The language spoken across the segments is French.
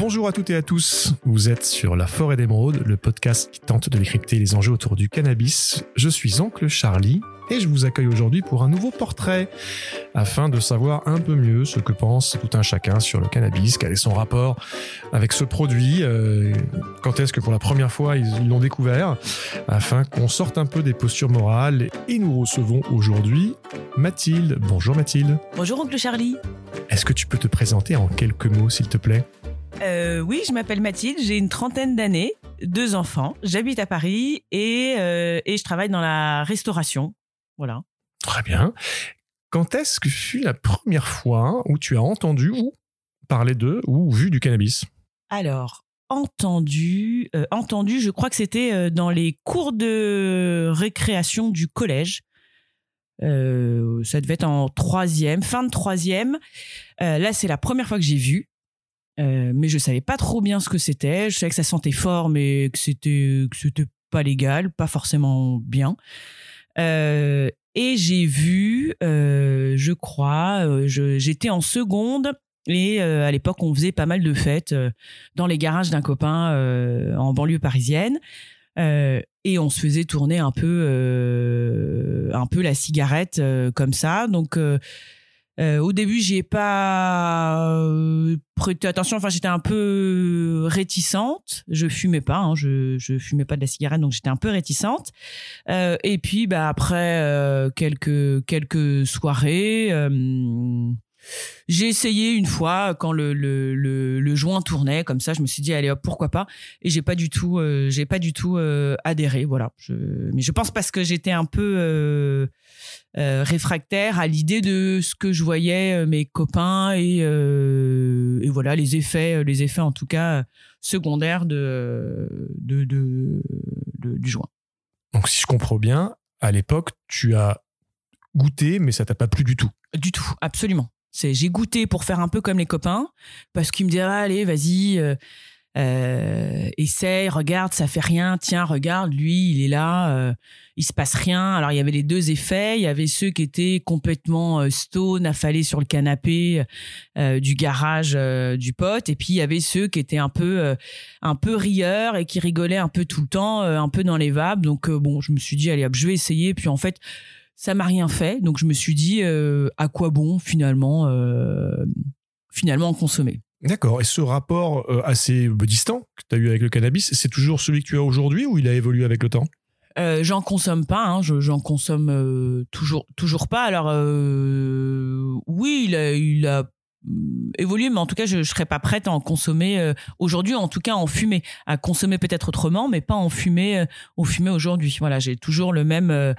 Bonjour à toutes et à tous, vous êtes sur La Forêt d'Émeraude, le podcast qui tente de décrypter les enjeux autour du cannabis. Je suis Oncle Charlie et je vous accueille aujourd'hui pour un nouveau portrait afin de savoir un peu mieux ce que pense tout un chacun sur le cannabis, quel est son rapport avec ce produit, euh, quand est-ce que pour la première fois ils l'ont découvert, afin qu'on sorte un peu des postures morales. Et nous recevons aujourd'hui Mathilde. Bonjour Mathilde. Bonjour Oncle Charlie. Est-ce que tu peux te présenter en quelques mots s'il te plaît? Euh, oui, je m'appelle Mathilde, j'ai une trentaine d'années, deux enfants, j'habite à Paris et, euh, et je travaille dans la restauration. Voilà. Très bien. Quand est-ce que fut la première fois où tu as entendu ou parlé de ou vu du cannabis? Alors, entendu, euh, entendu, je crois que c'était dans les cours de récréation du collège. Euh, ça devait être en troisième, fin de troisième. Euh, là, c'est la première fois que j'ai vu. Euh, mais je savais pas trop bien ce que c'était. Je savais que ça sentait fort, mais que c'était que c'était pas légal, pas forcément bien. Euh, et j'ai vu, euh, je crois, j'étais en seconde et à l'époque on faisait pas mal de fêtes dans les garages d'un copain en banlieue parisienne. Et on se faisait tourner un peu, un peu la cigarette comme ça. Donc euh, au début, j'y ai pas euh, prêté attention. Enfin, j'étais un peu réticente. Je fumais pas. Hein, je, je fumais pas de la cigarette, donc j'étais un peu réticente. Euh, et puis, bah après euh, quelques quelques soirées, euh, j'ai essayé une fois quand le, le le le joint tournait comme ça. Je me suis dit allez hop, pourquoi pas. Et j'ai pas du tout, euh, j'ai pas du tout euh, adhéré. Voilà. Je, mais je pense parce que j'étais un peu euh, réfractaire à l'idée de ce que je voyais mes copains et, et voilà les effets, les effets en tout cas secondaires de, de, de, de- du joint. Donc si je comprends bien, à l'époque, tu as goûté, mais ça t'a pas plu du tout. Du tout, absolument. J'ai goûté pour faire un peu comme les copains parce qu'ils me disaient allez vas-y euh, euh, essaye regarde ça fait rien tiens regarde lui il est là euh, il se passe rien. Alors il y avait les deux effets il y avait ceux qui étaient complètement euh, stone affalés sur le canapé du garage du pote et puis il y avait ceux qui étaient un peu un peu rieurs et qui rigolaient un peu tout le temps un peu dans les vapes. Donc bon je me suis dit allez hop je vais essayer. Puis en fait ça m'a rien fait donc je me suis dit euh, à quoi bon finalement euh, finalement en consommer D'accord. Et ce rapport euh, assez distant que tu as eu avec le cannabis, c'est toujours celui que tu as aujourd'hui ou il a évolué avec le temps? Euh, j'en consomme pas, hein, je- j'en consomme euh, toujours, toujours pas. Alors euh, oui, il a, il a hum, évolué, mais en tout cas, je, je serais pas prête à en consommer euh, aujourd'hui. En tout cas, en fumer, à consommer peut-être autrement, mais pas en fumer, euh, fumer aujourd'hui. Voilà, j'ai toujours le même, euh,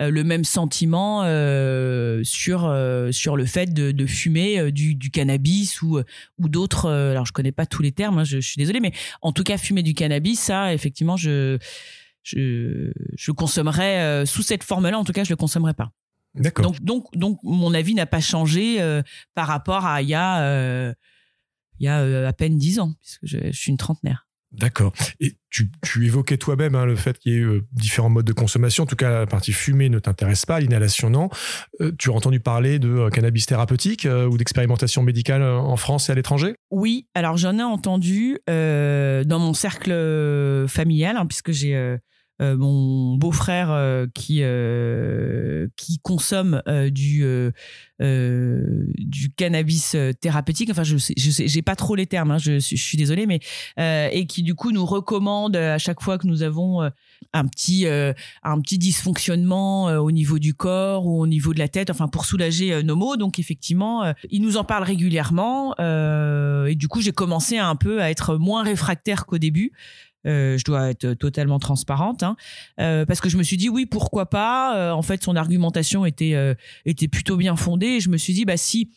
euh, le même sentiment euh, sur euh, sur le fait de, fumer euh, du, cannabis ou ou d'autres. euh, alors, je connais pas tous les termes, hein, je, suis désolée, mais en tout cas, fumer du cannabis, ça, effectivement, je je, je consommerais euh, sous cette forme-là. En tout cas, je le consommerais pas. D'accord. Donc, donc, donc, mon avis n'a pas changé euh, par rapport à il y a, euh, il y a euh, à peine dix ans, puisque je, je suis une trentenaire. D'accord. Et tu, tu évoquais toi-même hein, le fait qu'il y ait euh, différents modes de consommation. En tout cas, la partie fumée ne t'intéresse pas, l'inhalation non. Euh, tu as entendu parler de euh, cannabis thérapeutique ou d'expérimentation médicale en France et à l'étranger? Oui, alors j'en ai entendu dans mon cercle familial, hein, puisque j'ai mon beau-frère qui qui consomme euh, du euh, euh, du cannabis thérapeutique. Enfin, je sais, je sais, j'ai pas trop les termes. hein, je, suis- désolée, mais et qui du coup nous recommande euh, à chaque fois que nous avons un petit un petit dysfonctionnement au niveau du corps ou au niveau de la tête, enfin pour soulager nos maux. Donc effectivement, euh, il nous en parle régulièrement et du coup j'ai commencé un peu à être moins réfractaire qu'au début. Euh, je dois être totalement transparente, hein, euh, parce que je me suis dit oui, pourquoi pas. Euh, en fait, son argumentation était était plutôt bien fondée. Je me suis dit bah si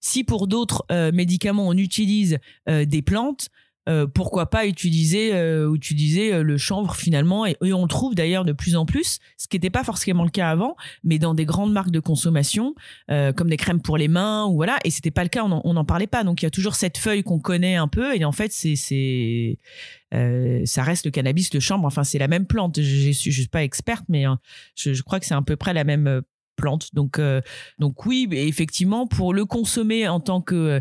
si pour d'autres médicaments on utilise des plantes, euh, pourquoi pas utiliser euh, utiliser euh, le chanvre finalement. Et, on le trouve d'ailleurs de plus en plus ce qui n'était pas forcément le cas avant mais dans des grandes marques de consommation comme des crèmes pour les mains ou voilà. Et c'était pas le cas on en- on n'en parlait pas. Donc il y a toujours cette feuille qu'on connaît un peu et en fait c'est ça reste le cannabis le chanvre. Enfin c'est la même plante. Je je suis pas experte mais euh, je, crois que c'est à peu près la même plante. Donc donc oui effectivement pour le consommer en tant que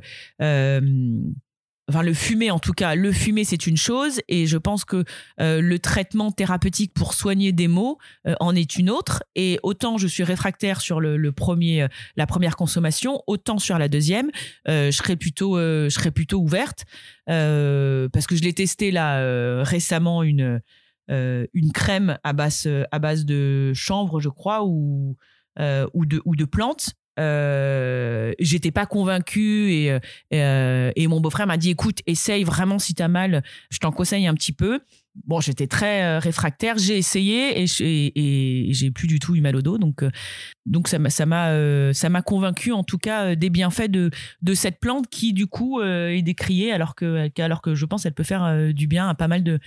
enfin le fumer en tout cas, le fumer c'est une chose. Et je pense que euh, le traitement thérapeutique pour soigner des maux euh, en est une autre. Et autant je suis réfractaire sur le, premier, la première consommation, autant sur la deuxième, je serais plutôt, je serais plutôt ouverte. Parce que je l'ai testé là récemment une une crème à base à base de chanvre je crois ou ou de ou de plantes euh, j'étais pas convaincue et, euh, euh, et, mon beau-frère m'a dit écoute essaye vraiment si t'as mal je t'en conseille un petit peu. Bon j'étais très réfractaire j'ai essayé et, et, j'ai plus du tout eu mal au dos. Donc donc ça m'a ça m'a convaincu en tout cas des bienfaits de de cette plante qui du coup est décriée alors que alors que je pense elle peut faire du bien à pas mal de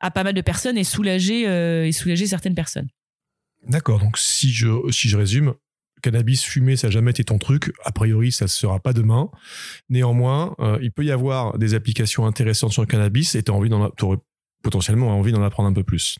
à pas mal de personnes et soulager et soulager certaines personnes. D'accord, donc si je, si je résume, cannabis fumé, ça n'a jamais été ton truc. A priori, ça ne sera pas demain. Néanmoins, euh, il peut y avoir des applications intéressantes sur le cannabis et tu aurais potentiellement envie d'en apprendre un peu plus.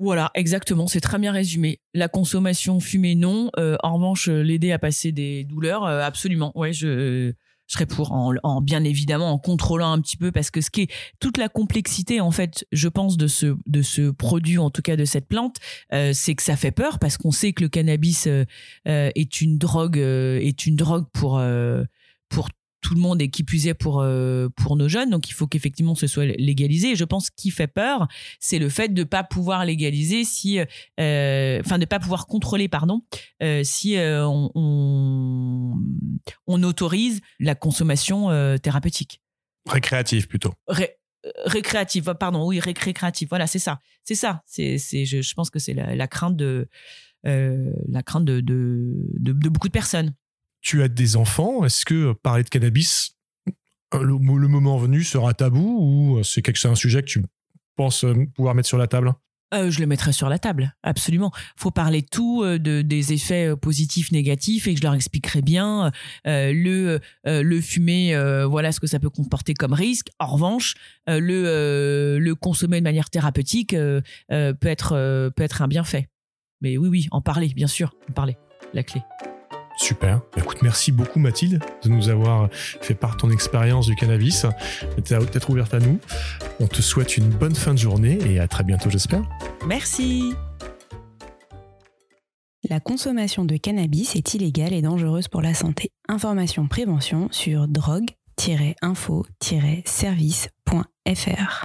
Voilà, exactement, c'est très bien résumé. La consommation fumée, non. Euh, en revanche, l'aider à passer des douleurs, euh, absolument. Ouais, je, je serais pour en, bien évidemment en contrôlant un petit peu parce que ce qui est toute la complexité en fait je pense de ce de ce produit en tout cas de cette plante euh, c'est que ça fait peur parce qu'on sait que le cannabis euh, euh, est une drogue est une drogue pour pour tout le monde et qui plus est pour euh, pour nos jeunes. Donc il faut qu'effectivement ce soit légalisé. Et je pense qu'il fait peur, c'est le fait de pas pouvoir légaliser si, euh, enfin de pas pouvoir contrôler, pardon, euh, si on, on, autorise la consommation thérapeutique. Récréative plutôt. récréative, pardon, oui, récréative. Voilà, c'est ça, c'est ça. C'est, je, je pense que c'est la, crainte de, la crainte de, de, de beaucoup de personnes tu as des enfants, est-ce que parler de cannabis, euh, le, moment venu, sera tabou ou c'est quelque un sujet que tu penses euh, pouvoir mettre sur la table? Euh, je le mettrai sur la table, absolument. faut parler tout, de, des effets positifs, négatifs, et que je leur expliquerai bien le le fumer, voilà ce que ça peut comporter comme risque. En revanche, le le consommer de manière thérapeutique peut être peut être un bienfait. Mais oui, oui, en parler, bien sûr, en parler, la clé. Super. Écoute, merci beaucoup Mathilde de nous avoir fait part de ton expérience du cannabis, d'être ouverte à nous. On te souhaite une bonne fin de journée et à très bientôt j'espère. Merci. La consommation de cannabis est illégale et dangereuse pour la santé. Information prévention sur drogue-info-service.fr.